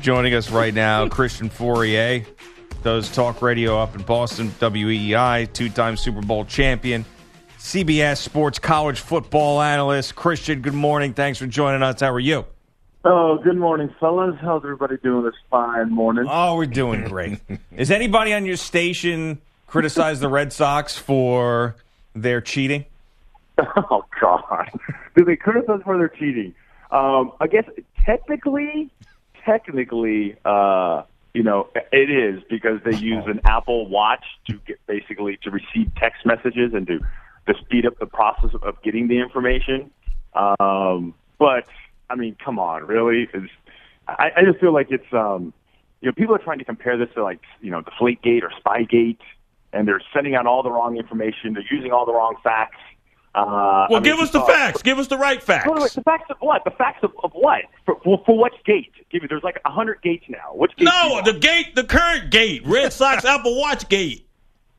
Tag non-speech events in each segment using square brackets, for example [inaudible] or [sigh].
Joining us right now, Christian Fauria does talk radio up in Boston, WEEI, two time Super Bowl champion, CBS Sports college football analyst. Christian, good morning. Thanks for joining us. How are you? Oh, good morning, fellas. How's everybody doing this fine morning? Oh, we're doing great. [laughs] Is anybody on your station criticize the Red Sox for their cheating? Oh, God. Do they criticize for their cheating? Um, I guess technically, technically, uh, you know, it is because they use an Apple Watch to get basically to receive text messages and to to speed up the process of, getting the information. Um, but I mean, come on, really? It's, I, I just feel like it's um, you know, people are trying to compare this to like you know, Deflategate or Spygate, and they're sending out all the wrong information. They're using all the wrong facts. Uh, Well, I give mean, us the uh, facts. Give us the right facts. Wait, wait, the facts of what? The facts of, of what? For, for, for what gate? Give me. There's like a hundred gates now. Which gate No, the gate, the current gate, Red Sox [laughs] Apple Watch gate.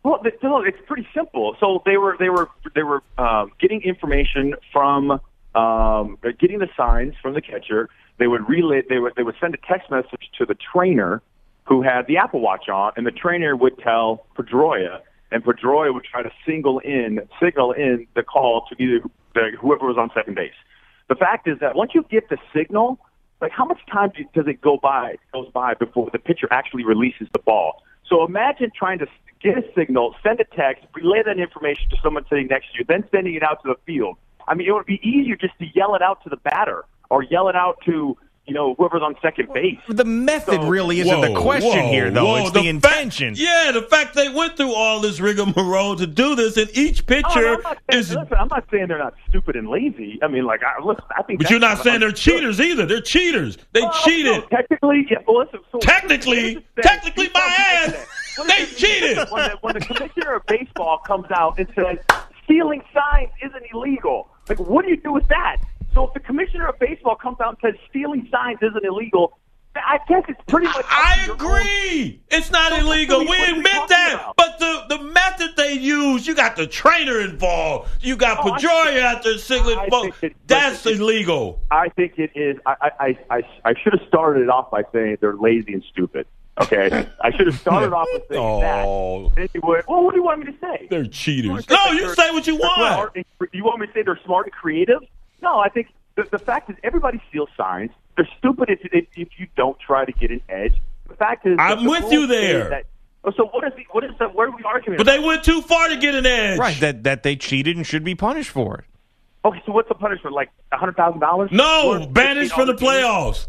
Well, the, no, it's pretty simple. So they were they were they were um, getting information from um, getting the signs from the catcher. They would relay. They would they would send a text message to the trainer who had the Apple Watch on, and the trainer would tell Pedroia, and Pedroia would try to single in signal in the call to either the, whoever was on second base. The fact is that once you get the signal, like how much time do, does it go by goes by before the pitcher actually releases the ball? So imagine trying to get a signal, send a text, relay that information to someone sitting next to you, then sending it out to the field. I mean, it would be easier just to yell it out to the batter or yell it out to you know whoever's on second base. The method So- really isn't the question whoa, here, though. whoa. It's the, fact- intention. yeah, the fact they went through all this rigmarole to do this, and each Oh, no, I'm not saying, is. listen, I'm not saying they're not stupid and lazy. I mean, like, I, listen, I think. But that's you're not saying they're understood. cheaters either. They're cheaters. They Well, cheated. no, technically, yeah. Well, listen, so Technically- here's the thing. technically, my ass, they cheated. When the, when the commissioner of baseball comes out and says stealing signs isn't illegal, like, what do you do with that? So if the commissioner of baseball comes out and says stealing signs isn't illegal, I guess it's pretty much. I your own- agree. It's not So illegal. We admit that. about? But the, the method they use, you got the trainer involved. You got Oh, Pedroia out there signaling. I vote. think it- That's it- illegal. I think it is. I, I, I, I, should have started it off by saying they're lazy and stupid. Okay, I should have started off with [laughs] saying Oh. that. You. Well, what do you want me to say? They're cheaters. No, want me to you say what you want. You want me to say they're smart and creative? No, I think the, the fact is everybody steals signs. They're stupid if, if if you don't try to get an edge. The fact is, I'm that the with you there. That, oh, so what is the, what is the, what are we arguing? But they went too far to get an edge. Right, that, that they cheated and should be punished for it. Okay, so what's the punishment? Like a hundred thousand dollars? No, banished from the playoffs.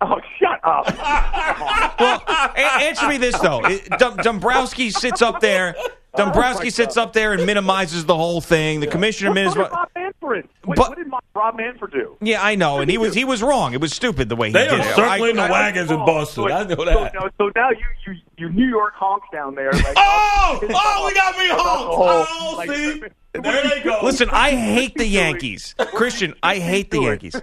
Oh, shut up! [laughs] Well, a- answer me this though: It- Dom- Dombrowski sits up there. [laughs] Oh, Dombrowski sits up there and minimizes the whole thing. The commissioner What minutes. did Rob Manfred? Wait, But- what did Mo- Rob Manfred do? Yeah, I know, and he was he was wrong. It was stupid the way he They did are it. circling I- the I- wagons in Oh, Boston. so- I know so, that. now- so now you you you New York honks down there. Like, Oh, oh, oh we got me about the Oh, like, see? what There they go. Listen, I hate the? Yankees. Christian, I hate the? Yankees.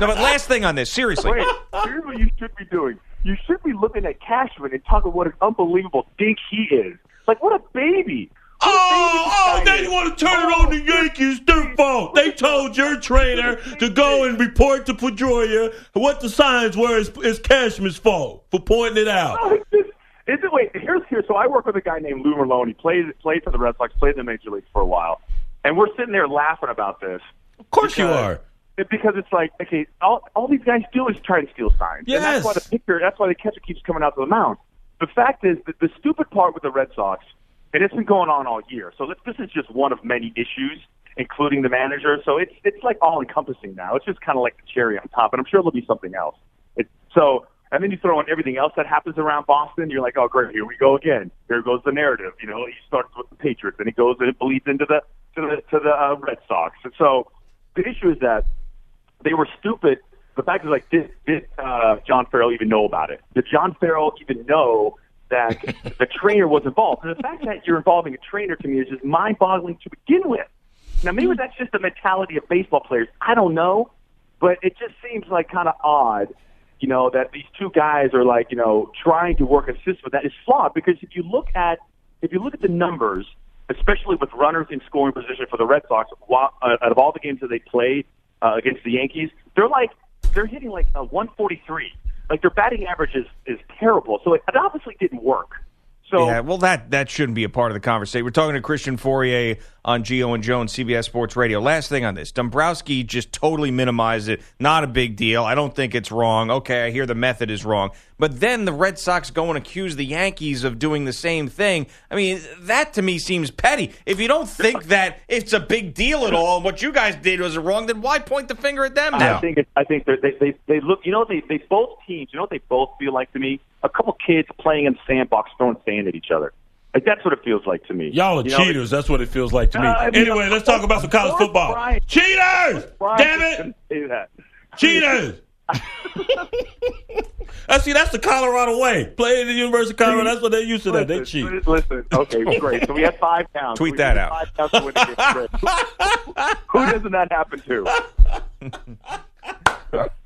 No, but last thing on this, seriously. Wait, here's what you should be doing. You should be looking at Cashman and talking what an unbelievable dink he is. Like, what a baby. Oh, oh, now want to turn it on the Yankees? Their fault. They told your trainer to go and report to Pedroia what the signs were. It's, is Cashman's fault for pointing it out. No, it's just, is it, wait, here's here. So I work with a guy named Lou Merloni. He played played for the Red Sox, played in the major leagues for a while, and we're sitting there laughing about this. Of course you are. it- Because it's like, okay, all all these guys do is try to steal signs. And Yes. that's why the picture. that's why the catcher keeps coming out to the mound. The fact is that the stupid part with the Red Sox, and it's been going on all year. So this, is just one of many issues, including the manager. So it's it's like all encompassing now. It's just kind of like the cherry on top, and I'm sure there'll be something else. It, so and then you throw in everything else that happens around Boston. You're like, oh great, here we go again. Here goes the narrative. You know, he starts with the Patriots, and it goes and it bleeds into the to the to the uh, Red Sox. And so the issue is that they were stupid the fact is like, did did uh, John Farrell even know about it? Did John Farrell even know that the trainer was involved? And the fact that you're involving a trainer to me is just mind-boggling to begin with. Now maybe that's just the mentality of baseball players. I don't know, but it just seems like kind of odd, you know, that these two guys are like, you know, trying to work a system that is flawed. Because if you look at if you look at the numbers, especially with runners in scoring position for the Red Sox, uh, out of all the games that they played uh, against the Yankees, they're like they're hitting like a 143. Like their batting average is is terrible. So it, it obviously didn't work. So yeah, well, that that shouldn't be a part of the conversation. We're talking to Christian Fauria on Gio and Jones, CBS Sports Radio. Last thing on this, Dombrowski just totally minimized it. Not a big deal. I don't think it's wrong. Okay, I hear the method is wrong, but then the Red Sox go and accuse the Yankees of doing the same thing. I mean, that to me seems petty. If you don't think [laughs] that it's a big deal at all, and what you guys did was wrong, then why point the finger at them now? I think it, I think they're- they they they look. You know, they they both teams. You know what they both feel like to me? A couple kids playing in the sandbox throwing sand at each other. Like that's what it feels like to me. Y'all are You know, cheaters. That's what it feels like to me. Uh, I mean, anyway, let's talk about some college football. Brian- Cheaters! Brian Damn it! gonna Say that. Cheaters! I [laughs] see. That's the Colorado way. Play in the University of Colorado. That's what they used to. That they cheat. Listen, listen, okay, great. So we had five pounds. Tweet We that out. Five towns to win the game. Great. [laughs] Who doesn't that happen to? [laughs]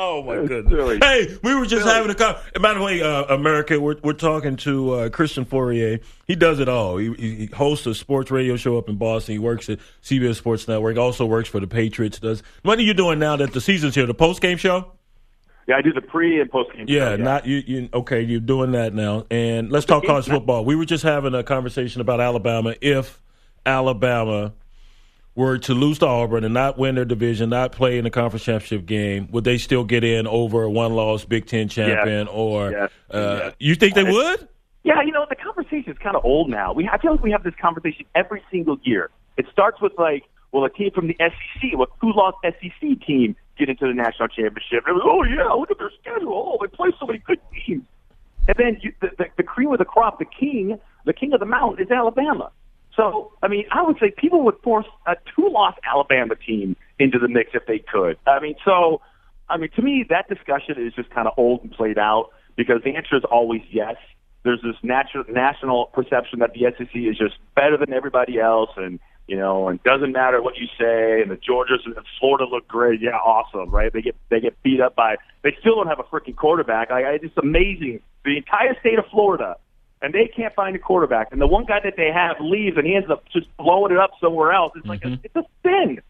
Oh my It's goodness! silly. Hey, we were just Silly. having a con- By the way, uh, America, we're we're talking to uh, Christian Fauria. He does it all. He, he hosts a sports radio show up in Boston. He works at CBS Sports Network. Also works for the Patriots. Does what are you doing now that the season's here? The post game show? Yeah, I do the pre and post game. Yeah, not you. You okay? You're doing that now. And let's talk college football. We were just having a conversation about Alabama. If Alabama were to lose to Auburn and not win their division, not play in the conference championship game, would they still get in over a one-loss Big Ten champion? Or Yes. uh, Yes. you think they would? Yeah, you know, the conversation is kind of old now. We I feel like we have this conversation every single year. It starts with like, well, a team from the SEC, what who lost SEC team get into the national championship? And was, oh yeah, look at their schedule. Oh, they play so many good teams. And then you, the, the the cream of the crop, the king, the king of the mountain is Alabama. So, I mean, I would say people would force a two-loss Alabama team into the mix if they could. I mean, so, I mean, to me, that discussion is just kind of old and played out because the answer is always yes. There's this natural national perception that the SEC is just better than everybody else, and you know, and doesn't matter what you say. And the Georgias and Florida look great, yeah, awesome, right? They get they get beat up by. They still don't have a freaking quarterback. Like, it's amazing. The entire state of Florida and they can't find a quarterback. And the one guy that they have leaves, and he ends up just blowing it up somewhere else. It's like a, mm-hmm. it's a sin.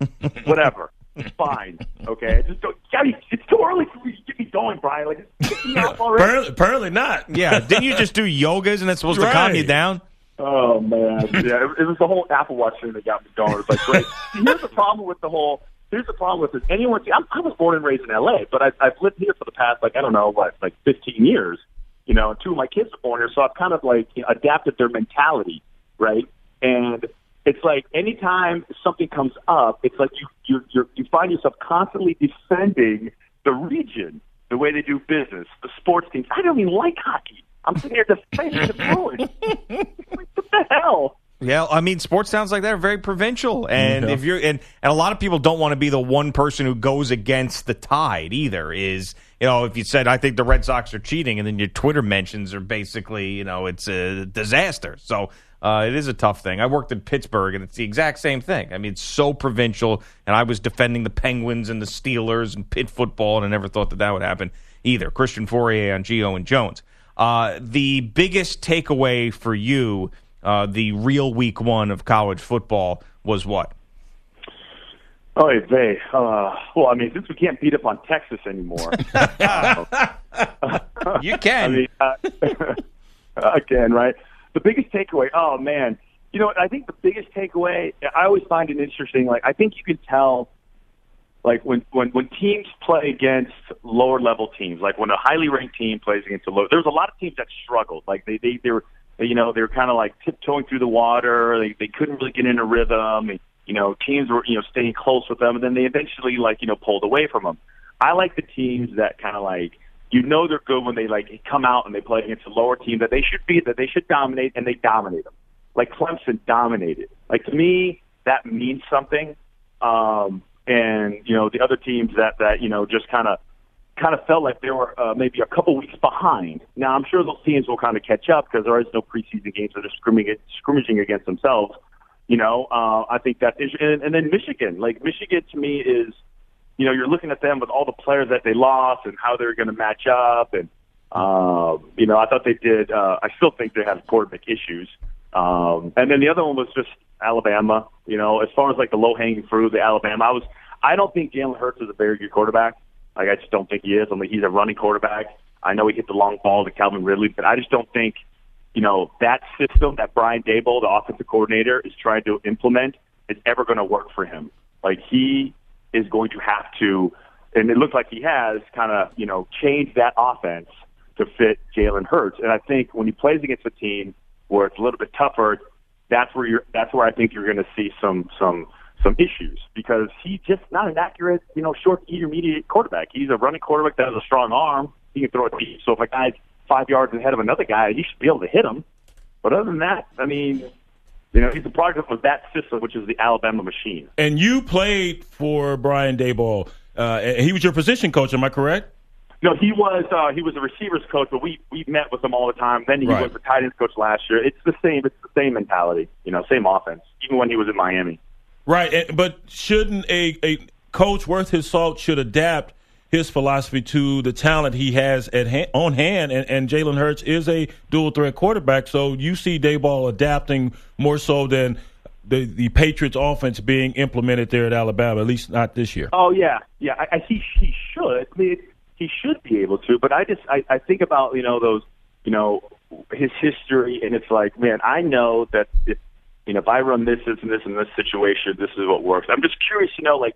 [laughs] Whatever, it's fine. Okay, just don't, Gabby, it's too early for you to get me going, Brian. Like, just get me out already. Apparently, apparently not. Yeah, didn't you just do yoga? Isn't that supposed to calm you down? Oh man, yeah, it, it was the whole Apple Watch thing that got me going. It's like, great. Here's the problem with the whole. Here's the problem with this. Anyone, see, I'm, I was born and raised in L.A., but I've, I've lived here for the past, like, I don't know, what, like 15 years. You know, and two of my kids are born here, so I've kind of like you know, adapted their mentality, right? And it's like anytime something comes up, it's like you you you you find yourself constantly defending the region, the way they do business, the sports teams. I don't even like hockey. I'm sitting here defending the Bruins. [laughs] What the hell? Yeah, I mean, sports towns like that are very provincial, mm-hmm. and if you're and, and a lot of people don't want to be the one person who goes against the tide either. Is you know, if you said I think the Red Sox are cheating, and then your Twitter mentions are basically you know it's a disaster. So uh, it is a tough thing. I worked in Pittsburgh, and it's the exact same thing. I mean, it's so provincial, and I was defending the Penguins and the Steelers and Pitt football, and I never thought that that would happen either. Christian Fauria on Gio and Jones. Uh, the biggest takeaway for you uh, the real week one of college football was what? Oh, they. Uh, well, I mean, since we can't beat up on Texas anymore, [laughs] You I can. mean, uh, [laughs] again, right? The biggest takeaway. Oh man, you know, what? I think the biggest takeaway. I always find it interesting. Like, I think you can tell, like when when when teams play against lower level teams, like when a highly ranked team plays against a low. There's a lot of teams that struggled. Like they they they were, you know, they were kind of like tiptoeing through the water. They they couldn't really get in a rhythm. And, you know, teams were you know staying close with them, and then they eventually like you know pulled away from them. I like the teams that kind of like you know they're good when they like come out and they play against a lower team that they should be that they should dominate and they dominate them. Like Clemson dominated. Like to me, that means something. Um, and you know the other teams that that you know just kind of kind of felt like they were uh, maybe a couple weeks behind. Now I'm sure those teams will kind of catch up because there is no preseason games; they're just scrimmaging, scrimmaging against themselves. You know, uh, I think that's and, and then Michigan. Like Michigan to me is, you know, you're looking at them with all the players that they lost and how they're going to match up, and um, you know, I thought they did. Uh, I still think they have quarterback issues. Um, and then the other one was just Alabama. You know, as far as like the low hanging fruit, the Alabama. I was. I don't think Jalen Hurts is a very good quarterback. Like I just don't think he is. I mean, he's a running quarterback. I know he hit the long ball to Calvin Ridley, but I just don't think, you know, that system that Brian Daboll, the offensive coordinator, is trying to implement is ever going to work for him. Like he is going to have to, and it looks like he has kind of, you know, changed that offense to fit Jalen Hurts. And I think when he plays against a team where it's a little bit tougher, that's where you're. That's where I think you're going to see some some some issues because he's just not an accurate, you know, short intermediate quarterback. He's a running quarterback that has a strong arm. He can throw it deep. So if a guy's five yards ahead of another guy, he should be able to hit him. But other than that, I mean, you know, he's a product of that system, which is the Alabama machine. And you played for Brian Daboll. Uh, he was your position coach. Am I correct? No, he was uh, he was a receivers coach, but we we met with him all the time. Then he Right. was the tight ends coach last year. It's the same. It's the same mentality. You know, same offense. Even when he was in Miami. Right, but shouldn't a, a coach worth his salt should adapt his philosophy to the talent he has at hand, on hand? And, and Jalen Hurts is a dual threat quarterback, so you see Daboll adapting more so than the the Patriots offense being implemented there at Alabama, at least not this year. Oh yeah, yeah. I, I he he should. I mean, he should be able to. But I just I, I think about you know those you know his history, and it's like man, I know that if you know if I run this, this, and this in this situation, this is what works. I'm just curious, you know, like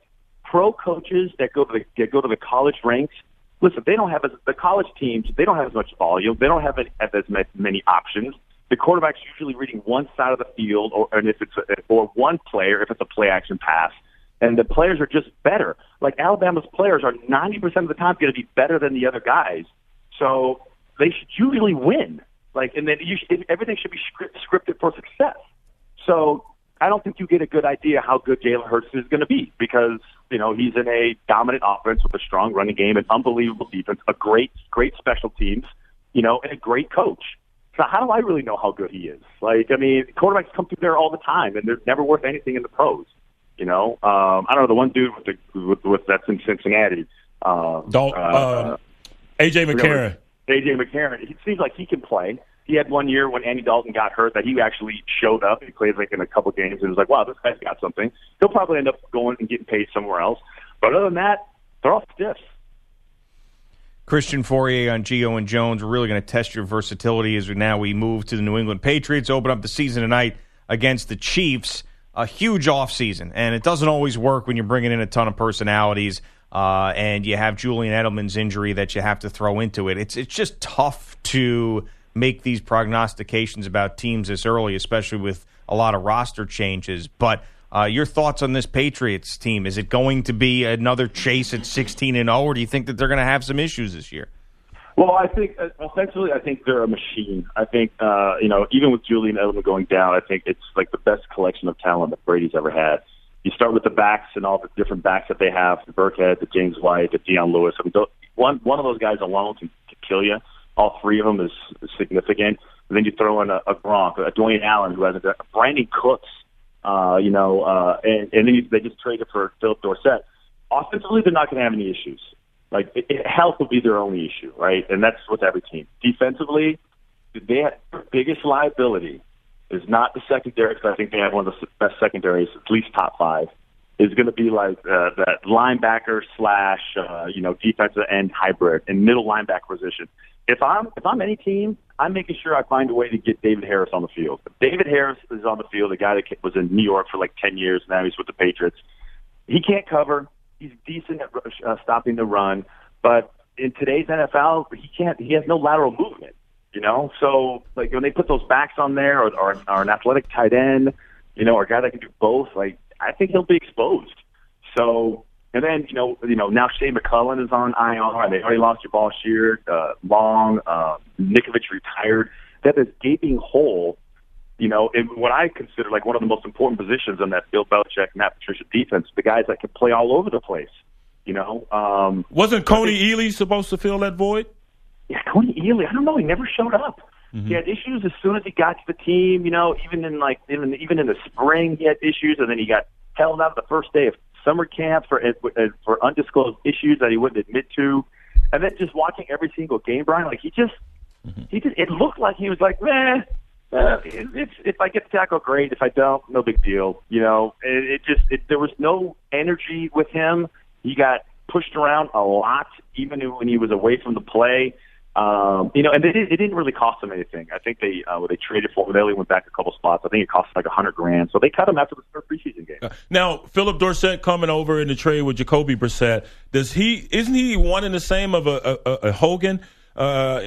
pro coaches that go to the that go to the college ranks. Listen, they don't have as the college teams. They don't have as much volume. They don't have, as many options. The quarterback's usually reading one side of the field, or and if it's a, or one player if it's a play action pass and the players are just better. Like Alabama's players are 90% of the time going to be better than the other guys. So they should usually win. Like, and then you should, everything should be script, scripted for success. So I don't think you get a good idea how good Jalen Hurts is going to be because, you know, he's in a dominant offense with a strong running game, an unbelievable defense, a great, great special teams, you know, and a great coach. So how do I really know how good he is? Like, I mean, quarterbacks come through there all the time, and they're never worth anything in the pros. You know, um, I don't know the one dude with the with, with that's in Cincinnati. Um, Don't, uh, um, AJ McCarron. AJ McCarron. It seems like he can play. He had one year when Andy Dalton got hurt that he actually showed up. He played like in a couple games and was like, "Wow, this guy's got something." He'll probably end up going and getting paid somewhere else. But other than that, they're all stiffs. Christian Fauria on Gio and Jones. We're really going to test your versatility as we now we move to the New England Patriots. Open up the season tonight against the Chiefs. A huge offseason, and it doesn't always work when you're bringing in a ton of personalities uh, and you have Julian Edelman's injury that you have to throw into it. It's it's just tough to make these prognostications about teams this early, especially with a lot of roster changes. But uh, your thoughts on this Patriots team? Is it going to be another chase at 16 and 0, or do you think that they're going to have some issues this year? Well, I think essentially, I think they're a machine. I think uh, you know, even with Julian Edelman going down, I think it's like the best collection of talent that Brady's ever had. You start with the backs and all the different backs that they have: the Burkhead, the James White, the Dion Lewis. I mean, one one of those guys alone can, can kill you. All three of them is, significant. And then you throw in a, a Gronk, a Dwayne Allen, who has a Brandin Cooks. Uh, you know, uh, and, and then you, they just traded for Phillip Dorsett. Offensively, they're not going to have any issues. Like it, it, health will be their only issue, right? And that's with every team. Defensively, their biggest liability is not the secondary because I think they have one of the best secondaries, at least top five. Is going to be like uh, that linebacker slash uh, you know defensive end hybrid and middle linebacker position. If I'm if I'm any team, I'm making sure I find a way to get David Harris on the field. If David Harris is on the field, the guy that was in New York for like ten years, now he's with the Patriots. He can't cover. He's decent at uh, stopping the run, but in today's NFL, he can't. He has no lateral movement. You know, so like when they put those backs on there, or, or, or an athletic tight end, you know, or a guy that can do both, like I think he'll be exposed. So, and then you know, you know, now Shea McClellin is on IR. They already lost your ball shear. Uh, Long, uh, Ninkovich retired. That is gaping hole you know, in what I consider like one of the most important positions on that Bill Belichick, Matt Patricia defense, the guys that can play all over the place. You know, um, wasn't Kony Ealy supposed to fill that void? Yeah, Kony Ealy. I don't know. He never showed up. Mm-hmm. He had issues as soon as he got to the team. You know, even in like even even in the spring, he had issues, and then he got held out the first day of summer camp for for undisclosed issues that he wouldn't admit to. And then just watching every single game, Brian, like he just mm-hmm. he just it looked like he was like, man, uh, it's if I get the tackle, great. If I don't, no big deal. You know, it, it just it, there was no energy with him. He got pushed around a lot, even when he was away from the play. Um, you know, and it, it didn't really cost them anything. I think they uh, they traded for. They only went back a couple spots. I think it cost like a hundred grand. So they cut him after the third preseason game. Uh, now, Phillip Dorsett coming over in the trade with Jacoby Brissett. Does he isn't he one and the same of a, a, a Hogan? Uh,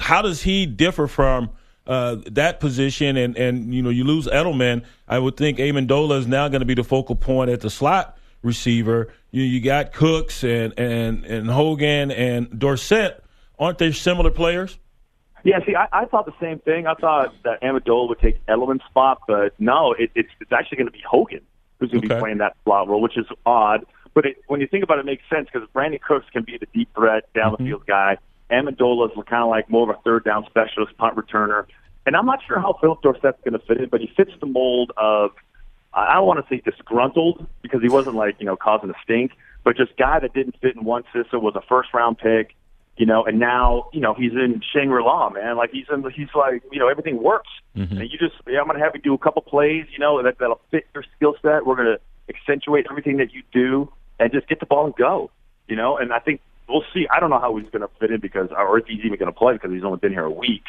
how does he differ from? Uh, that position, and and you know you lose Edelman. I would think Amendola is now going to be the focal point at the slot receiver. You you got Cooks and and and Hogan and Dorsett Aren't they similar players? Yeah, see, I, I thought the same thing. I thought that Amendola would take Edelman's spot, but no, it, it's it's actually going to be Hogan who's going to okay. be playing that slot role, which is odd. But it, when you think about it, it makes sense because Brandin Cooks can be the deep threat, down mm-hmm. the field guy. Amendola is kind of like more of a third down specialist, punt returner. And I'm not sure how Phillip Dorsett's going to fit in, but he fits the mold of I don't want to say disgruntled because he wasn't like you know causing a stink, but just guy that didn't fit in one system was a first round pick you know, and now, you know, he's in Shangri-La, man. Like he's in, he's like, you know, everything works. Mm-hmm. And you just, yeah, I'm going to have you do a couple plays, you know, that, that'll fit your skill set. We're going to accentuate everything that you do and just get the ball and go, you know, and I think we'll see. I don't know how he's going to fit in because, or if he's even going to play because he's only been here a week.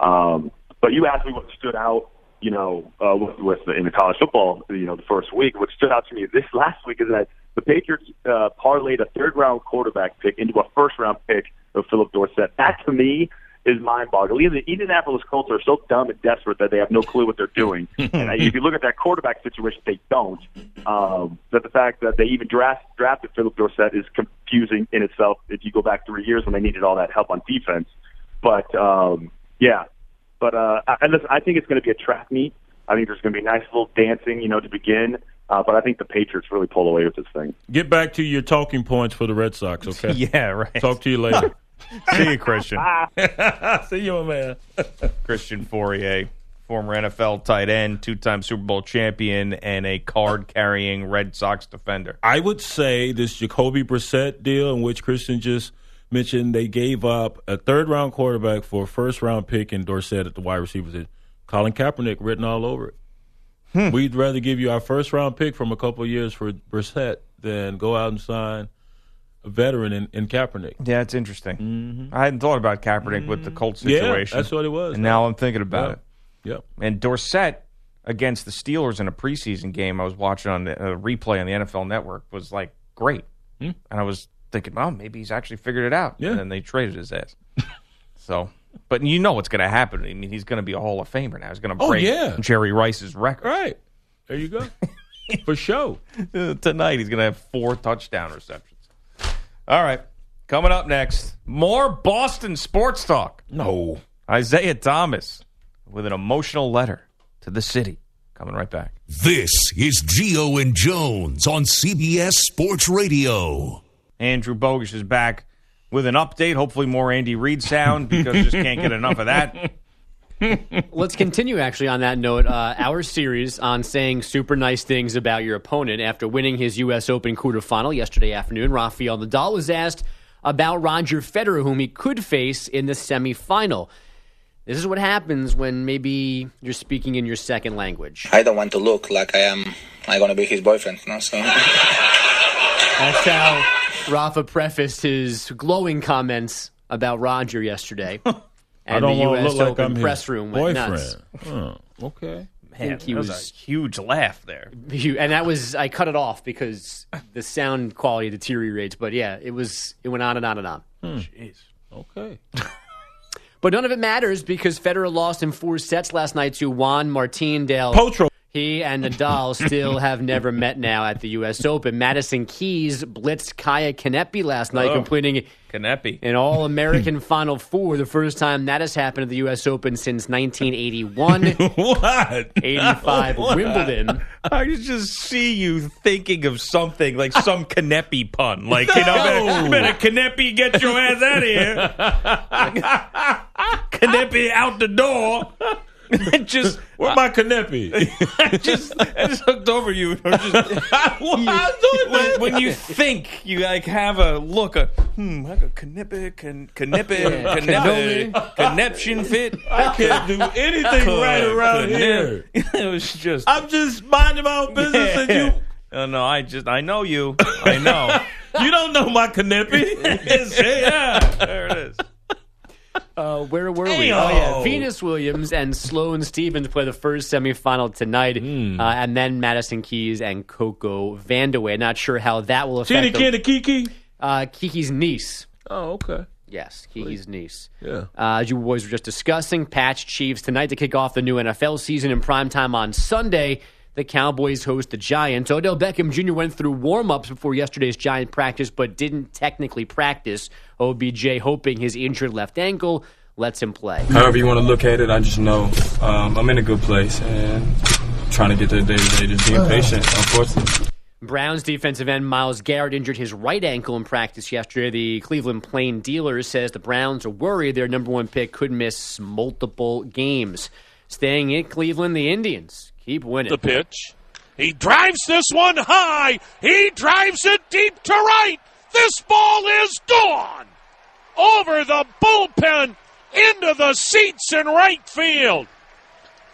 Um, but you asked me what stood out, you know, uh, with, with the, in the college football, you know, the first week. What stood out to me this last week is that the Patriots uh, parlayed a third round quarterback pick into a first round pick of Phillip Dorsett. That to me is mind-boggling. The Indianapolis Colts are so dumb and desperate that they have no clue what they're doing. [laughs] and if you look at that quarterback situation, they don't. Um, that the fact that they even draft, drafted Phillip Dorsett is confusing in itself. If you go back three years when they needed all that help on defense, but um, yeah, but uh, and listen, I think it's going to be a track meet. I think there's going to be nice little dancing, you know, to begin. Uh, but I think the Patriots really pull away with this thing. Get back to your talking points for the Red Sox, [laughs] okay? yeah, right. Talk to you later. [laughs] See you, Christian. [laughs] See you, man. Christian Fauria, former NFL tight end, two-time Super Bowl champion, and a card-carrying Red Sox defender. I would say this Jacoby Brissett deal, in which Christian just mentioned, they gave up a third-round quarterback for a first-round pick in Dorsett at the wide receivers. Colin Kaepernick written all over it. Hmm. We'd rather give you our first-round pick from a couple of years for Brissett than go out and sign a veteran in, in Kaepernick. Yeah, it's interesting. Mm-hmm. I hadn't thought about Kaepernick mm-hmm. with the Colts situation. Yeah, that's what it was. And now I'm thinking about it. Yep. And Dorsett against the Steelers in a preseason game I was watching on the uh, replay on the NFL Network was like great. Mm. And I was thinking, well, maybe he's actually figured it out. Yeah. And then they traded his ass. [laughs] so, but you know what's going to happen. I mean, he's going to be a Hall of Famer now. He's going to oh, break oh, yeah. Jerry Rice's record. Right. There you go. [laughs] For show. [laughs] Tonight he's going to have four touchdown receptions. All right. Coming up next, more Boston sports talk. No. Isaiah Thomas with an emotional letter to the city. Coming right back. This is Gio and Jones on CBS Sports Radio. Andrew Bogusch is back with an update. Hopefully, more Andy Reid sound because just can't get enough of that. [laughs] Let's continue actually on that note. Uh, our series on saying super nice things about your opponent after winning his U.S. Open quarterfinal yesterday afternoon. Rafael Nadal was asked about Roger Federer, whom he could face in the semifinal. This is what happens when maybe you're speaking in your second language. I don't want to look like I am. I'm gonna be his boyfriend, no? So that's how Rafa prefaced his glowing comments about Roger yesterday. [laughs] and I don't the want U.S. to look Open like I'm press room went boyfriend. nuts. Oh, okay. Man, he that was, was- a huge laugh there. And that was I cut it off because the sound quality deteriorates. But yeah, it was it went on and on and on. Hmm. Jeez. Okay. [laughs] But none of it matters because Federer lost in four sets last night to Juan Martin del Potro. He and Nadal still [laughs] have never met now at the U.S. Open. Madison Keys blitzed Kaya Kanepi last night, Oh. completing Kanepi. an All American [laughs] Final Four, the first time that has happened at the U.S. Open since 1981. [laughs] what? 85 What? Wimbledon. I just see you thinking of something like some Kanepi pun. Like, you know, better, No. better Canepi get your ass out of here. Canepi out the door. [laughs] just, Where my Canepi? [laughs] I just, I just hooked over you. [laughs] I'm just? I'm doing when, when you think, you like have a look, a hmm, I got Canepi, can, Canepi, Canepi, Connection fit. I can't do anything right around here. It was just. I'm just minding my own business, and you Oh, no, I just, I know you. I know. you don't know my Canepi. yeah, there it is. Uh, where were we? Oh, yeah. Venus Williams and Sloane Stevens play the first semifinal tonight, Hmm. uh, and then Madison Keys and CoCo Vandeweghe. Not sure how that will affect Kid and Kiki. uh, Kiki's niece. Oh, okay. Yes, Kiki's niece. Yeah. Uh, as you boys were just discussing, Patch Chiefs tonight to kick off the new NFL season in primetime on Sunday. The Cowboys host the Giants. Odell Beckham Jr. went through warm ups before yesterday's Giant practice, but didn't technically practice. OBJ hoping his injured left ankle lets him play. However you want to look at it, I just know um, I'm in a good place and trying to get there day to day, just being patient, unfortunately. Browns defensive end Myles Garrett injured his right ankle in practice yesterday. The Cleveland Plain Dealer says the Browns are worried their number one pick could miss multiple games. Staying in Cleveland, the Indians keep winning. the pitch. He drives this one high. He drives it deep to right. This ball is gone. Over the bullpen, into the seats in right field.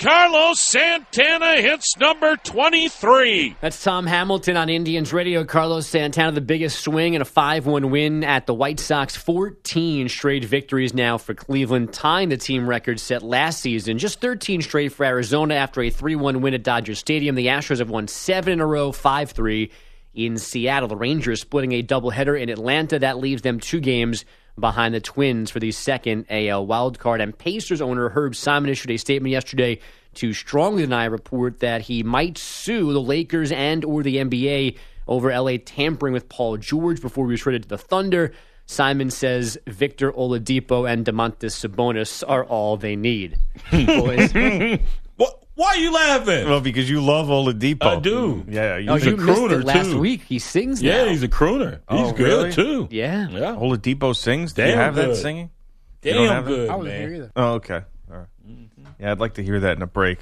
Carlos Santana hits number 23. That's Tom Hamilton on Indians Radio. Carlos Santana, the biggest swing in a 5 1 win at the White Sox. 14 straight victories now for Cleveland, tying the team record set last season. Just 13 straight for Arizona after a 3 1 win at Dodger Stadium. The Astros have won 7 in a row, 5 3 in Seattle. The Rangers splitting a doubleheader in Atlanta. That leaves them two games behind the Twins for the second AL wildcard. And Pacers owner Herb Simon issued a statement yesterday to strongly deny a report that he might sue the Lakers and or the NBA over LA tampering with Paul George before he was traded to the Thunder. Simon says Victor Oladipo and Domantas Sabonis are all they need. Boys. [laughs] What? Why are you laughing? Well, because you love Oladipo. I do. Yeah, you Oh, He's a you crooner, it last too. week. He sings yeah, now. he's a crooner. He's Oh, good really? too. yeah. Yeah. Oladipo sings. Do you Damn have that good. singing? You don't Damn have it? good, I wasn't man. here either. Oh, okay. All right. Yeah, I'd like to hear that in a break.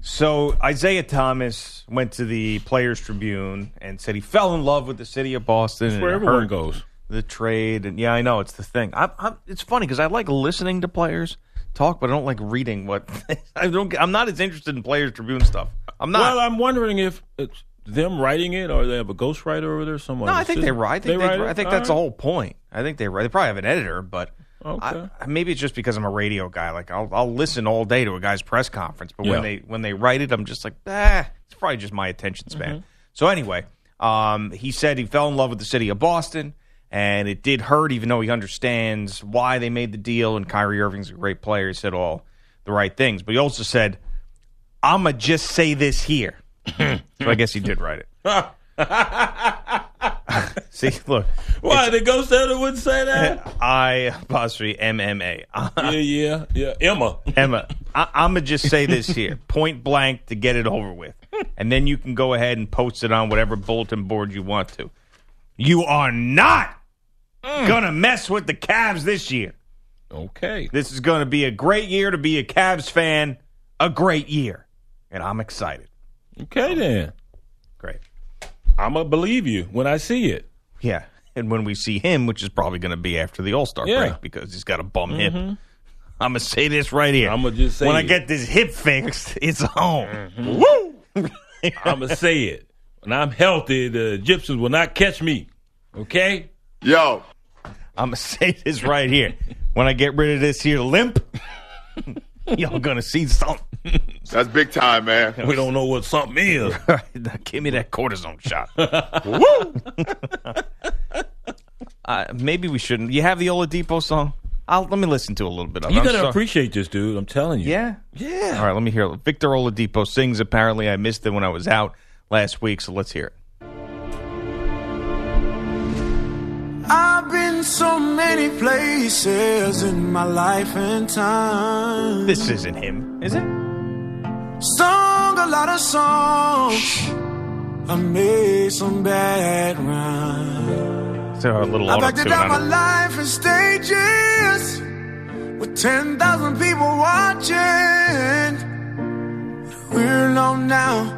So Isaiah Thomas went to the Players Tribune and said he fell in love with the city of Boston. and Where it everyone goes. The trade, and yeah, I know it's the thing. I, I, it's funny because I like listening to players talk, but I don't like reading what [laughs] I don't. I'm not as interested in Players Tribune stuff. I'm not. Well, I'm wondering if it's them writing it or they have a ghostwriter over there. Someone. No, I think they write. I think, they write I think that's the whole point. I think they write. They probably have an editor, but Okay. I, maybe it's just because I'm a radio guy. Like I'll, I'll listen all day to a guy's press conference, but Yeah. when they when they write it, I'm just like, ah, it's probably just my attention span. Mm-hmm. So anyway, um, he said he fell in love with the city of Boston, and it did hurt, even though he understands why they made the deal. And Kyrie Irving's a great player. He said all the right things, but he also said, "I'ma just say this here." [laughs] so I guess he did write it. [laughs] See, look, Why the ghost editor wouldn't say that? [laughs] I apostrophe MMA. yeah, yeah, yeah. Emma. Emma, I, I'm gonna just say this here, point blank, to get it over with, and then you can go ahead and post it on whatever bulletin board you want to. You are not gonna mess with the Cavs this year. Okay. This is gonna be a great year to be a Cavs fan. A great year, and I'm excited. Okay then. Great, I'm gonna believe you when I see it. yeah. And when we see him, which is probably gonna be after the All Star Yeah. break, because he's got a bum hip. I'm gonna say this right here. I'm gonna just say when I get this hip fixed, it's home. Mm-hmm. Woo! [laughs] I'm gonna say it. When I'm healthy, the Egyptians will not catch me. Okay. Yo, I'm gonna [laughs] say this right here. When I get rid of this here limp, [laughs] y'all gonna see something. that's big time, man. We don't know what something is. [laughs] Now Give me that cortisone shot. Woo! uh, maybe we shouldn't. You have the Oladipo song. I'll let me listen to a little bit of it. You I'm gotta appreciate this, dude. I'm telling you. Yeah. Yeah. All right, let me hear it. Victor Oladipo sings. Apparently, I missed it when I was out last week, so let's hear it. I've been so many places in my life and time. This isn't him, is it? Sung a lot of songs. I made some bad rhymes. So a little I've acted out my life in stages with 10,000 people watching. We're alone now,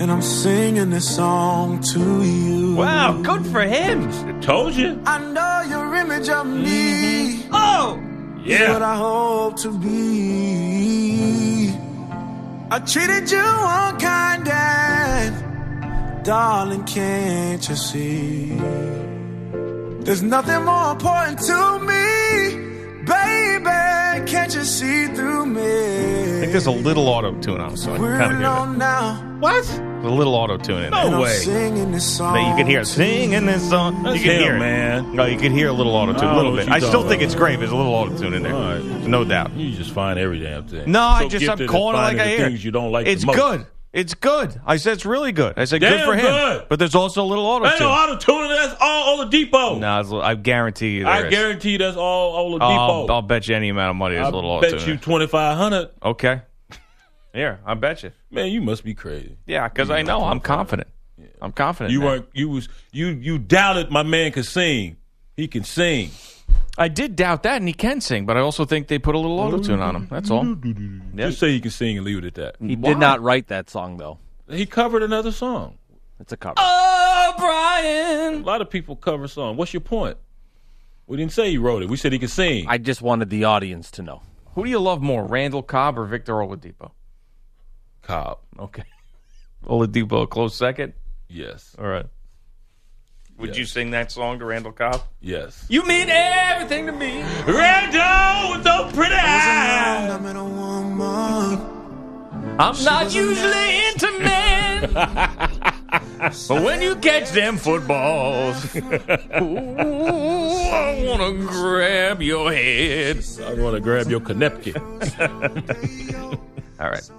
and I'm singing this song to you. Wow, good for him. Told you. I know your image of me. Mm-hmm. Oh, Yeah. what I hope to be. I treated you unkind and darling, can't you see? There's nothing more important to me, baby. Can't you see through me? I think there's a little auto tune on so I We're kind of hear it. now. What? that. A little auto tune in No there. and way. singing this song. That you can hear singing this song. That's you can him, hear it. man. No, you can hear a little auto tune, a little bit. I still talking think it's about. great. There's a little auto tune in there, All right. no doubt. You just find every damn thing. No, I So just I'm gifted at calling it like finding I the hear. things you don't like. It's the most. good. It's good. I said it's really good. I said good for him. good. But there's also a little auto Ain't no tune. auto tuning. That's all Oladipo. No, it's- I guarantee you. I is. guarantee that's all Oladipo. I'll, I'll bet you any amount of money there's a little auto bet you twenty five hundred. Okay. [laughs] Yeah, I bet you. Man, you must be crazy. Yeah, because I know I'm confident. I'm confident. You now. weren't. You was. You you doubted my man could sing. He can sing. I did doubt that, and he can sing, but I also think they put a little auto tune on him. That's all. Yeah. Just say he can sing and leave it at that. He Why? did not write that song though. He covered another song. It's a cover. Oh, Brian! A lot of people cover songs. What's your point? We didn't say he wrote it. We said he could sing. I just wanted the audience to know. Who do you love more, Randall Cobb or Victor Oladipo? Cobb. Okay. [laughs] Oladipo, a close second. Yes. All right. Would Yes. you sing that song to Randall Cobb? Yes. You mean everything to me. Randall with those pretty eyes. I met a woman. I'm not usually into men. [laughs] but when you catch them footballs, [laughs] ooh, I want to grab your head. I want to grab your Konepke. [laughs] All right.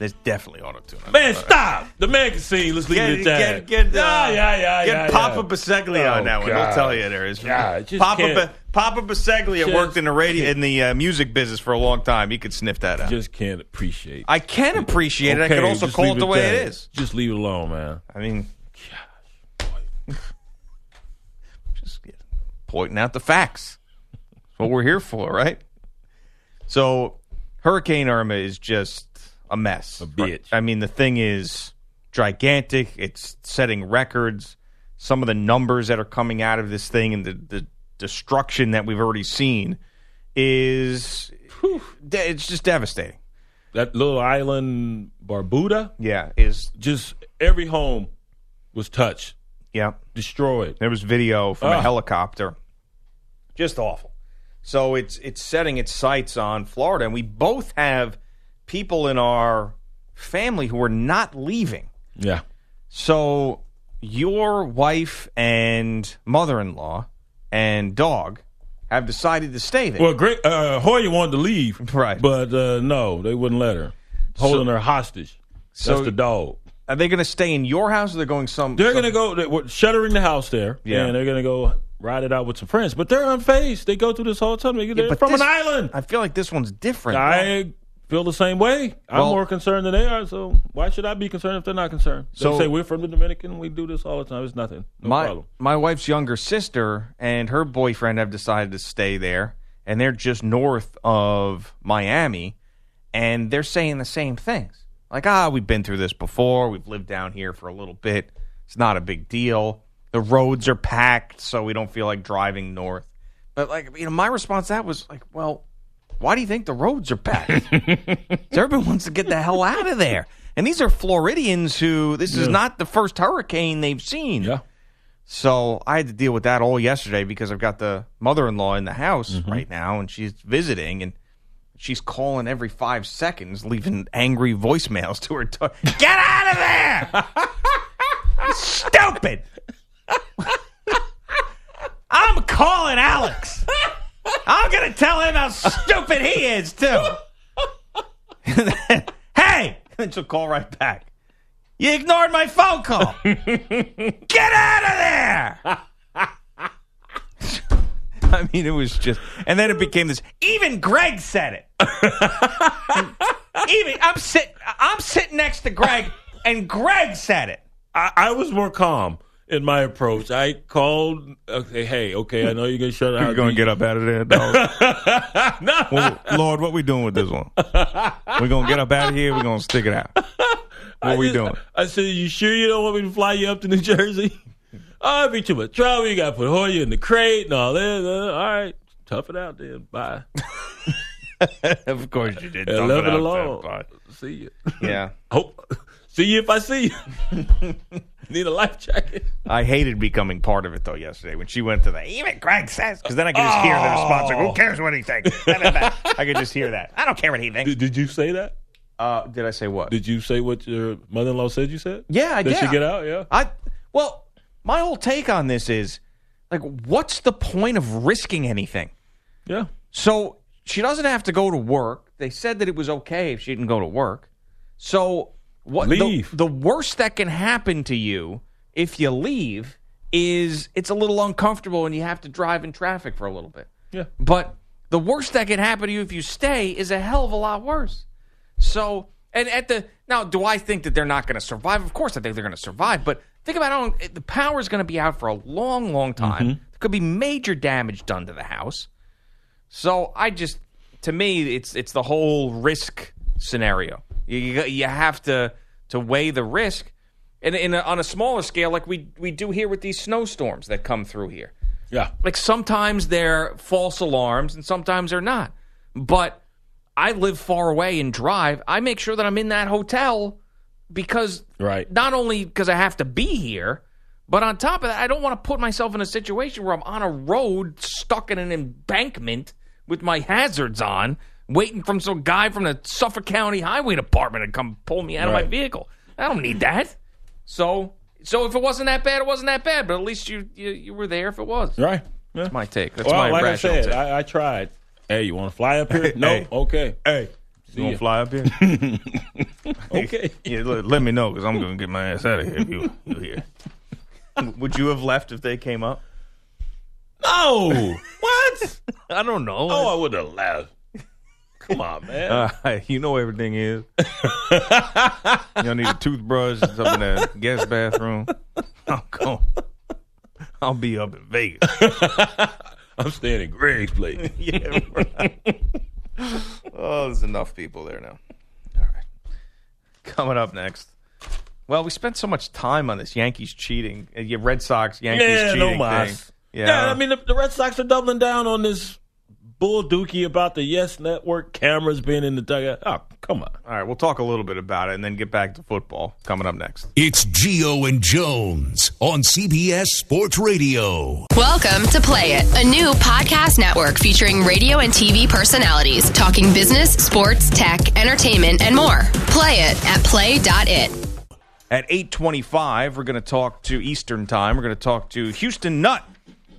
There's definitely auto tune. Man, stop! The man can sing. Let's leave Get, it at that. get, get, uh, yeah, yeah, yeah, get yeah, Papa yeah. Biseglia Oh, on that one. God. He'll tell you there is. Just Papa, can't- Papa Biseglia Just worked in the radio in the uh, music business for a long time. He could sniff that out. Just can't appreciate. I can appreciate it. I could also just call leave it the way it that. is. Just leave it alone, man. I mean, gosh. [laughs] just pointing out the facts. That's what we're here for, right? So, Hurricane Irma is just a mess. A bitch. I mean, the thing is gigantic. It's setting records. Some of the numbers that are coming out of this thing and the, the destruction that we've already seen is de- it's just devastating. That little island, Barbuda, Yeah, is just every home was touched, yeah. destroyed. There was video from a helicopter. Just awful. So it's it's setting its sights on Florida, and we both have people in our family who are not leaving. Yeah. So your wife and mother-in-law and dog have decided to stay there. Well, great. Uh, Hoya wanted to leave, Right. But uh, no, they wouldn't let her, holding her hostage. So- That's the dog. Are they going to stay in your house, or they're going some? They're some- gonna go. They, shuttering the house there, Yeah. and they're gonna go ride it out with some friends. But they're unfazed. They go through this whole time. They're but from this- an island. I feel like this one's different. I feel the same way. I'm Well- more concerned than they are. So why should I be concerned if they're not concerned? They So- say we're from the Dominican. We do this all the time. It's nothing. No my problem. my wife's younger sister and her boyfriend have decided to stay there, and they're just north of Miami, and they're saying the same things. Like, ah, we've been through this before. We've lived down here for a little bit. It's not a big deal. The roads are packed, so we don't feel like driving north. But like, you know, my response to that was like, well, why do you think the roads are packed? [laughs] Everyone wants to get the hell out of there. And these are Floridians who this is Yeah. not the first hurricane they've seen. Yeah. So I had to deal with that all yesterday because I've got the mother in law in the house Mm-hmm. right now and she's visiting and she's calling every five seconds, leaving angry voicemails to her. To- [laughs] Get out of there! [laughs] Stupid! I'm calling Alex. I'm gonna tell him how stupid he is too. [laughs] hey, and she'll call right back. You ignored my phone call. [laughs] Get out of there. [laughs] I mean, it was just, and then it became this. Even Greg said it. even I'm sit, I'm sitting next to Greg, and Greg said it. I, I was more calm in my approach. I called. Okay, hey, okay, I know you're gonna shut [laughs] out. You're gonna get up out of there, dog. no. [laughs] Well, Lord, what we doing with this one? We're gonna get up out of here. We're gonna stick it out. [laughs] What I we just- doing? I said, "You sure you don't want me to fly you up to New Jersey? oh, it'd be too much trouble. You got to put Hoya in the crate and all that. Uh, all right, tough it out then. Bye. of course you did. Yeah, Tough left it it alone. there, See you. Yeah. Hope. See you if I see you. [laughs] Need a life jacket. I hated becoming part of it though yesterday when she went to the even Greg says because then I could just hear the response like, "Who cares what he thinks?" [laughs] I could just hear that. I don't care what he thinks. Did, did you say that? Uh, did I say what? Did you say what your mother-in-law said you said? Yeah, I did. she get out? Yeah. I well, my whole take on this is like, what's the point of risking anything? Yeah. So she doesn't have to go to work. They said that it was okay if she didn't go to work. So what? the- Leave. The, worst that can happen to you if you leave is it's a little uncomfortable and you have to drive in traffic for a little bit. Yeah. But the worst that can happen to you if you stay is a hell of a lot worse. So, and at the now, do I think that they're not going to survive? Of course, I think they're going to survive. But think about how the power is going to be out for a long, long time. Mm-hmm. There could be major damage done to the house. So I just, to me, it's it's the whole risk scenario. You you, you have to to weigh the risk, and in a, on a smaller scale, like we we do here with these snowstorms that come through here. Yeah. Like sometimes they're false alarms and sometimes they're not. But I live far away and drive. I make sure that I'm in that hotel because Right. not only because I have to be here, but on top of that, I don't want to put myself in a situation where I'm on a road stuck in an embankment with my hazards on, waiting from some guy from the Suffolk County Highway Department to come pull me out of my vehicle. I don't need that. So, so if it wasn't that bad, it wasn't that bad. But at least you you, you were there if it was. Right. Yeah. That's my take. That's well, my like I said, take. I, I tried. Hey, you want to fly up here? [laughs] no. Hey. Okay. Hey, you want to fly up here? [laughs] Okay. [laughs] yeah, let, let me know because I'm going to get my ass out of here if you you here. Would you have left if they came up? No. what? I don't know. Oh, I would have left. Come on, man. Uh, [laughs] you know everything is. [laughs] you don't need a toothbrush. It's up in the guest bathroom. [laughs] I'll go. I'll be up in Vegas. I'm staying in Greg's place. yeah, right. oh, there's enough people there now. All right. Coming up next. Well, we spent so much time on this Yankees cheating. Uh, Red Sox, Yankees yeah, cheating no mas. thing. Yeah. I mean the, the Red Sox are doubling down on this bull dookie about the Yes Network cameras being in the dugout. Oh, come on. All right, we'll talk a little bit about it and then get back to football coming up next. It's Gio and Jones on CBS Sports Radio. Welcome to Play It, a new podcast network featuring radio and TV personalities talking business, sports, tech, entertainment, and more. Play it at play.it. At 8:25, we're going to talk to Eastern Time. We're going to talk to Houston Nutt.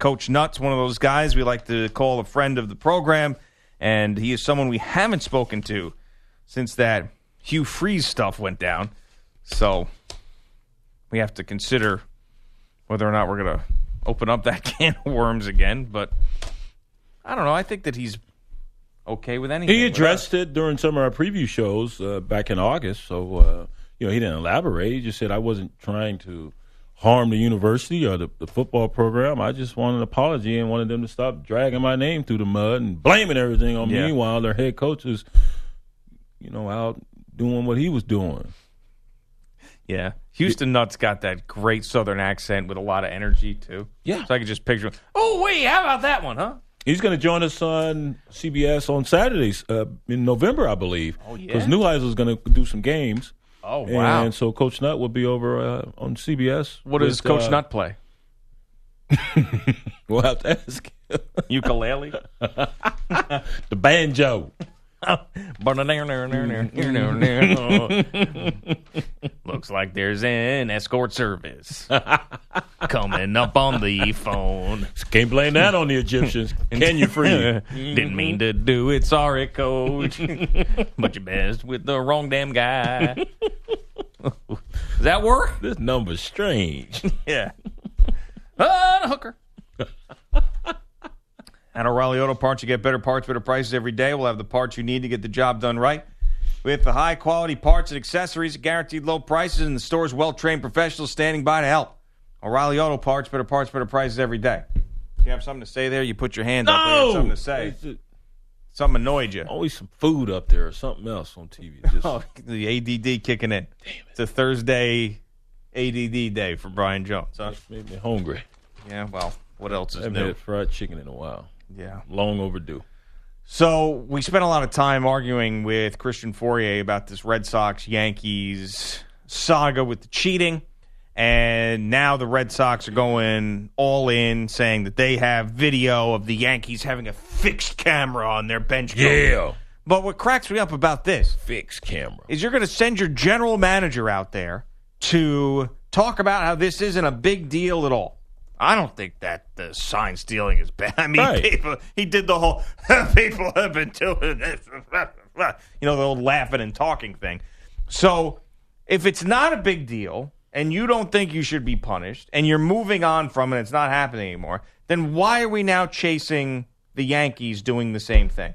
Coach Nutt's, one of those guys we like to call a friend of the program, and he is someone we haven't spoken to since that Hugh Freeze stuff went down. So we have to consider whether or not we're going to open up that [laughs] can of worms again. But I don't know. I think that he's okay with anything. He addressed it during some of our preview shows uh, back in August. So, uh, you know, he didn't elaborate. He just said, I wasn't trying to harm the university or the, the football program. I just wanted an apology and wanted them to stop dragging my name through the mud and blaming everything on Yeah. me while their head coach is, you know, out doing what he was doing. Yeah. Houston Nutt's got that great southern accent with a lot of energy, too. Yeah. So I could just picture him. Oh, wait, how about that one, huh? He's going to join us on CBS on Saturdays uh, in November, I believe. Oh, yeah? Because Neuheisel's going to do some games. Oh, wow. And so Coach Nutt will be over uh, on CBS. What does with, Coach uh, Nutt play? [laughs] We'll have to ask. Ukulele? [laughs] the banjo. [laughs] Looks like there's an escort service coming up on the phone. [laughs] Can't blame that on the Egyptians. Can you, free? [laughs] Didn't mean to do it. Sorry, coach. but you messed with the wrong damn guy. Does that work? This number's strange. Yeah. Ah, the hooker. At O'Reilly Auto Parts, you get better parts, better prices every day. We'll have the parts you need to get the job done right. With the high quality parts and accessories, guaranteed low prices, and the store's well trained professionals standing by to help. O'Reilly Auto Parts, better parts, better prices every day. If you have something to say there, you put your hand up. you have No! something to say. Something annoyed you. Always some food up there or something else on TV. [laughs] Just, Oh, the ADD kicking in. It. It's a Thursday ADD day for Brian Jones. Huh? made me hungry. Yeah, well, what else is I haven't new? had fried chicken in a while. Yeah. Long overdue. So we spent a lot of time arguing with Christian Fauria about this Red Sox Yankees saga with the cheating. And now the Red Sox are going all in, saying that they have video of the Yankees having a fixed camera on their bench. Yeah. But what cracks me up about this Fixed camera. is you're going to send your general manager out there to talk about how this isn't a big deal at all. I don't think that the sign stealing is bad. [laughs] I mean, Right. people, he did the whole [laughs] people have been doing this, [laughs] you know, the old laughing and talking thing. So if it's not a big deal and you don't think you should be punished and you're moving on from it, it's not happening anymore, then why are we now chasing the Yankees doing the same thing?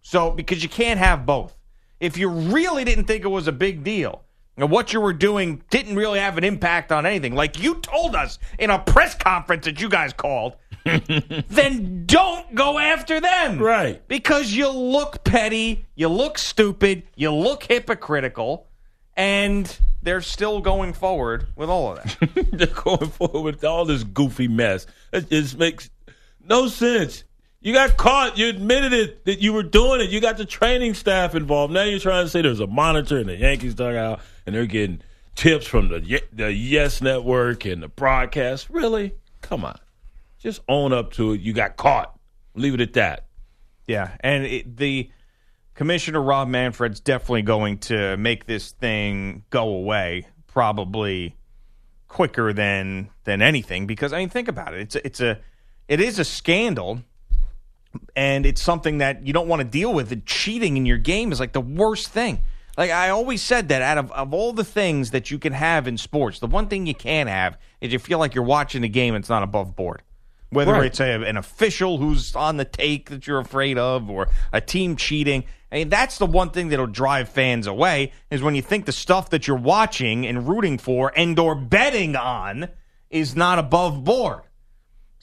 So, because you can't have both. If you really didn't think it was a big deal, and what you were doing didn't really have an impact on anything, like you told us in a press conference that you guys called, [laughs] then don't go after them. Right. Because you look petty, you look stupid, you look hypocritical, and they're still going forward with all of that. [laughs] They're going forward with all this goofy mess. It just makes no sense. You got caught. You admitted it that you were doing it. You got the training staff involved. Now you're trying to say there's a monitor in the Yankees dugout, and they're getting tips from the the Yes Network and the broadcast. Really? Come on, just own up to it. You got caught. Leave it at that. Yeah, and it, the commissioner Rob Manfred's definitely going to make this thing go away probably quicker than than anything because I mean think about it. It's a, it's a it is a scandal and it's something that you don't want to deal with. And cheating in your game is like the worst thing. Like I always said that out of, of all the things that you can have in sports, the one thing you can't have is you feel like you're watching a game and it's not above board. Whether Right. it's a, an official who's on the take that you're afraid of or a team cheating. I mean, that's the one thing that'll drive fans away is when you think the stuff that you're watching and rooting for and or betting on is not above board.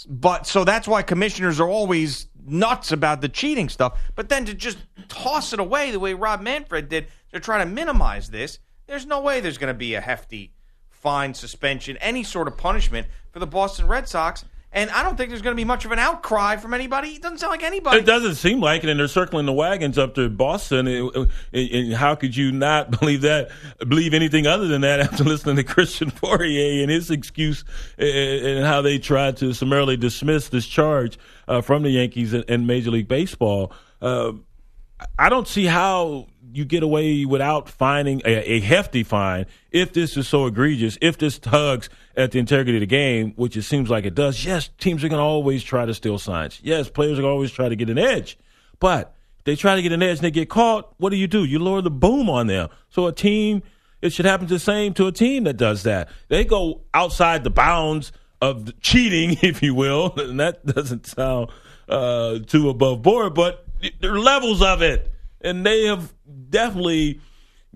But so that's why commissioners are always nuts about the cheating stuff. But then to just toss it away the way Rob Manfred did, they're trying to minimize this, there's no way there's going to be a hefty fine, suspension, any sort of punishment for the Boston Red Sox. And I don't think there's going to be much of an outcry from anybody. It doesn't sound like anybody. It doesn't seem like it, and they're circling the wagons up to Boston. And, how could you not [laughs] believe that? Believe anything other than that [laughs] after listening to Christian Fauria and his excuse and, how they tried to summarily dismiss this charge uh, from the Yankees and Major League Baseball. Uh, I don't see how you get away without finding a, a hefty fine if this is so egregious, if this tugs at the integrity of the game, which it seems like it does. Yes, teams are going to always try to steal signs. Yes, players are going to always try to get an edge. But if they try to get an edge and they get caught, what do you do? You lower the boom on them. So a team, it should happen the same to a team that does that. They go outside the bounds of the cheating, [laughs] if you will, [laughs] and that doesn't sound uh, too above board, but there are levels of it, and they have definitely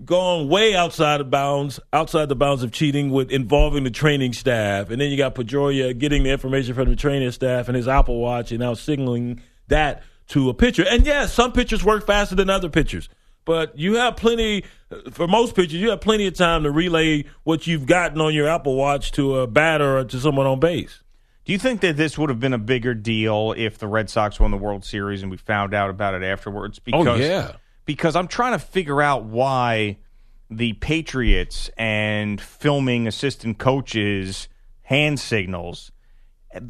gone way outside of bounds, outside the bounds of cheating with involving the training staff, and then you got Pedroia getting the information from the training staff and his Apple Watch, and now signaling that to a pitcher. And yes, some pitchers work faster than other pitchers. But you have plenty, for most pitchers, you have plenty of time to relay what you've gotten on your Apple Watch to a batter or to someone on base. Do you think that this would have been a bigger deal if the Red Sox won the World Series and we found out about it afterwards? Oh, yeah. Because I'm trying to figure out why the Patriots and filming assistant coaches hand signals,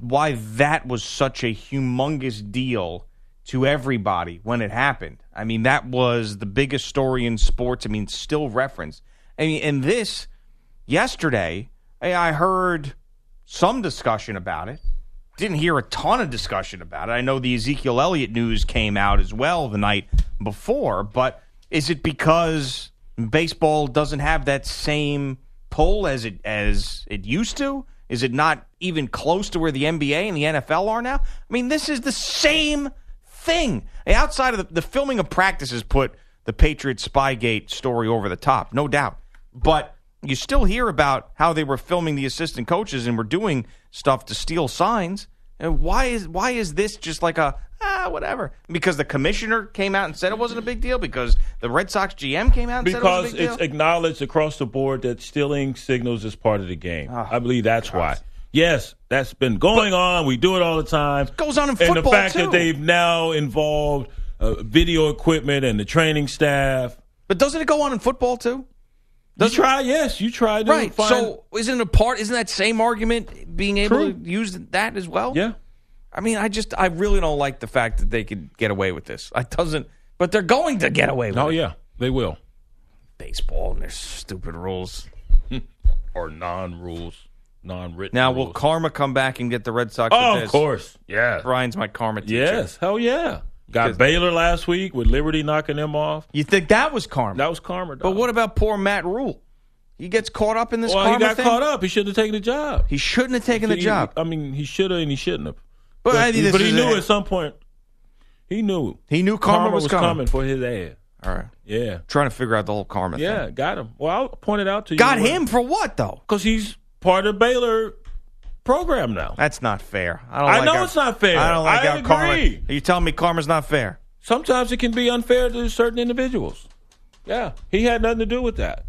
why that was such a humongous deal to everybody when it happened. I mean, that was the biggest story in sports. I mean, still referenced. I mean, and this yesterday, I heard some discussion about it. Didn't hear a ton of discussion about it. I know the Ezekiel Elliott news came out as well the night before, but is it because baseball doesn't have that same pull as it as it used to? Is it not even close to where the NBA and the NFL are now? I mean, this is the same thing. Outside of the, the filming of practices put the Patriots Spygate story over the top, no doubt. But you still hear about how they were filming the assistant coaches and were doing stuff to steal signs. And why is why is this just like a ah whatever? Because the commissioner came out and said it wasn't a big deal. Because the Red Sox GM came out and said it was because a big it's deal. acknowledged across the board that stealing signals is part of the game. Ah, I believe that's why. Yes, that's been going on. We do it all the time. goes on in football and the fact too. that they've now involved uh, video equipment and the training staff. But doesn't it go on in football too? You try, yes, you try to right. find. So isn't it a part? Isn't that same argument being able True. to use that as well? yeah, I mean, I just I really don't like the fact that they could get away with this. I doesn't, but they're going to get away with oh it. yeah, they will. Baseball and their stupid rules. [laughs] Or non-rules, non-written. Now, will karma come back and get the Red Sox? Oh, of course, yeah, Brian's my karma teacher. yes, hell yeah. Got Baylor last week with Liberty knocking them off. You think that was karma? That was karma. But what about poor Matt Rhule? He gets caught up in this Well, karma he got thing? caught up. He shouldn't have taken the job. He shouldn't have taken the He- job. I mean, he should have and he shouldn't have. But But, I this but he knew a- at some point. He knew. He knew karma was coming. coming for his ass. All right. Yeah. Trying to figure out the whole karma Yeah, thing. got him. Well, I pointed out to you. Got him for what though? because he's part of Baylor program now. That's not fair. I don't. I like know how- it's not fair. I don't like I how karma. Are you telling me karma's not fair? Sometimes it can be unfair to certain individuals. Yeah, he had nothing to do with that.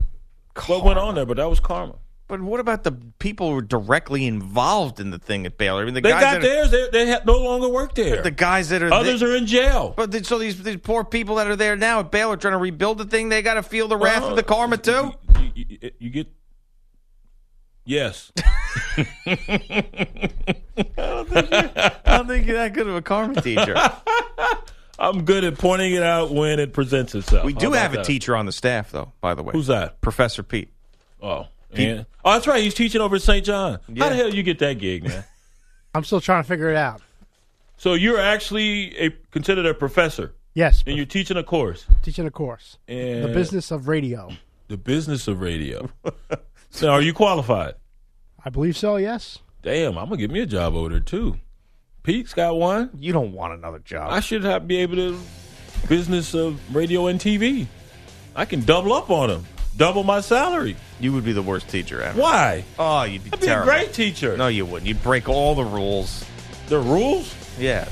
What went on there, but that was karma. But what about the people who were directly involved in the thing at Baylor? I mean, the They guys got that are, theirs. They, they no longer work there. the guys that are Others there- are in jail. But th- so these these poor people that are there now at Baylor trying to rebuild the thing, they got to feel the wrath Well, of the uh, karma too. You, you- you get yes. [laughs] I don't think you're that good of a karma teacher. [laughs] I'm good at pointing it out when it presents itself. we How do about have a that? teacher on the staff, though. By the way, Who's that? Professor Pete? Oh, and, oh, that's right. He's teaching over at St. John. Yeah. How the hell you get that gig, man? I'm still trying to figure it out. so you're actually a considered a professor, Yes, and you're teaching a course, teaching a course, and the business of radio. the business of radio. [laughs] so, are you qualified? I believe so. Yes. Damn, I'm gonna give me a job over there too. Pete's got one. You don't want another job. I should have be able to business of radio and TV. I can double up on him, double my salary. you would be the worst teacher ever. Why? Oh, you'd be I'd be terrible. a great teacher. No, you wouldn't. You'd break all the rules. The rules? Yeah.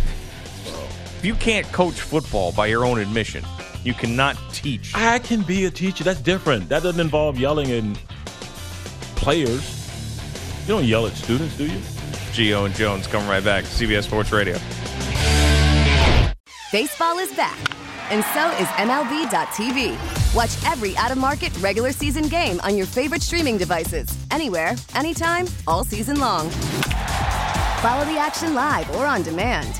If you can't coach football by your own admission, you cannot teach. I can be a teacher. That's different. That doesn't involve yelling at players. You don't yell at students, do you? Gio and Jones coming right back. CBS Sports Radio. Baseball is back, and so is MLB.tv. Watch every out of market regular season game on your favorite streaming devices, anywhere, anytime, all season long. Follow the action live or on demand.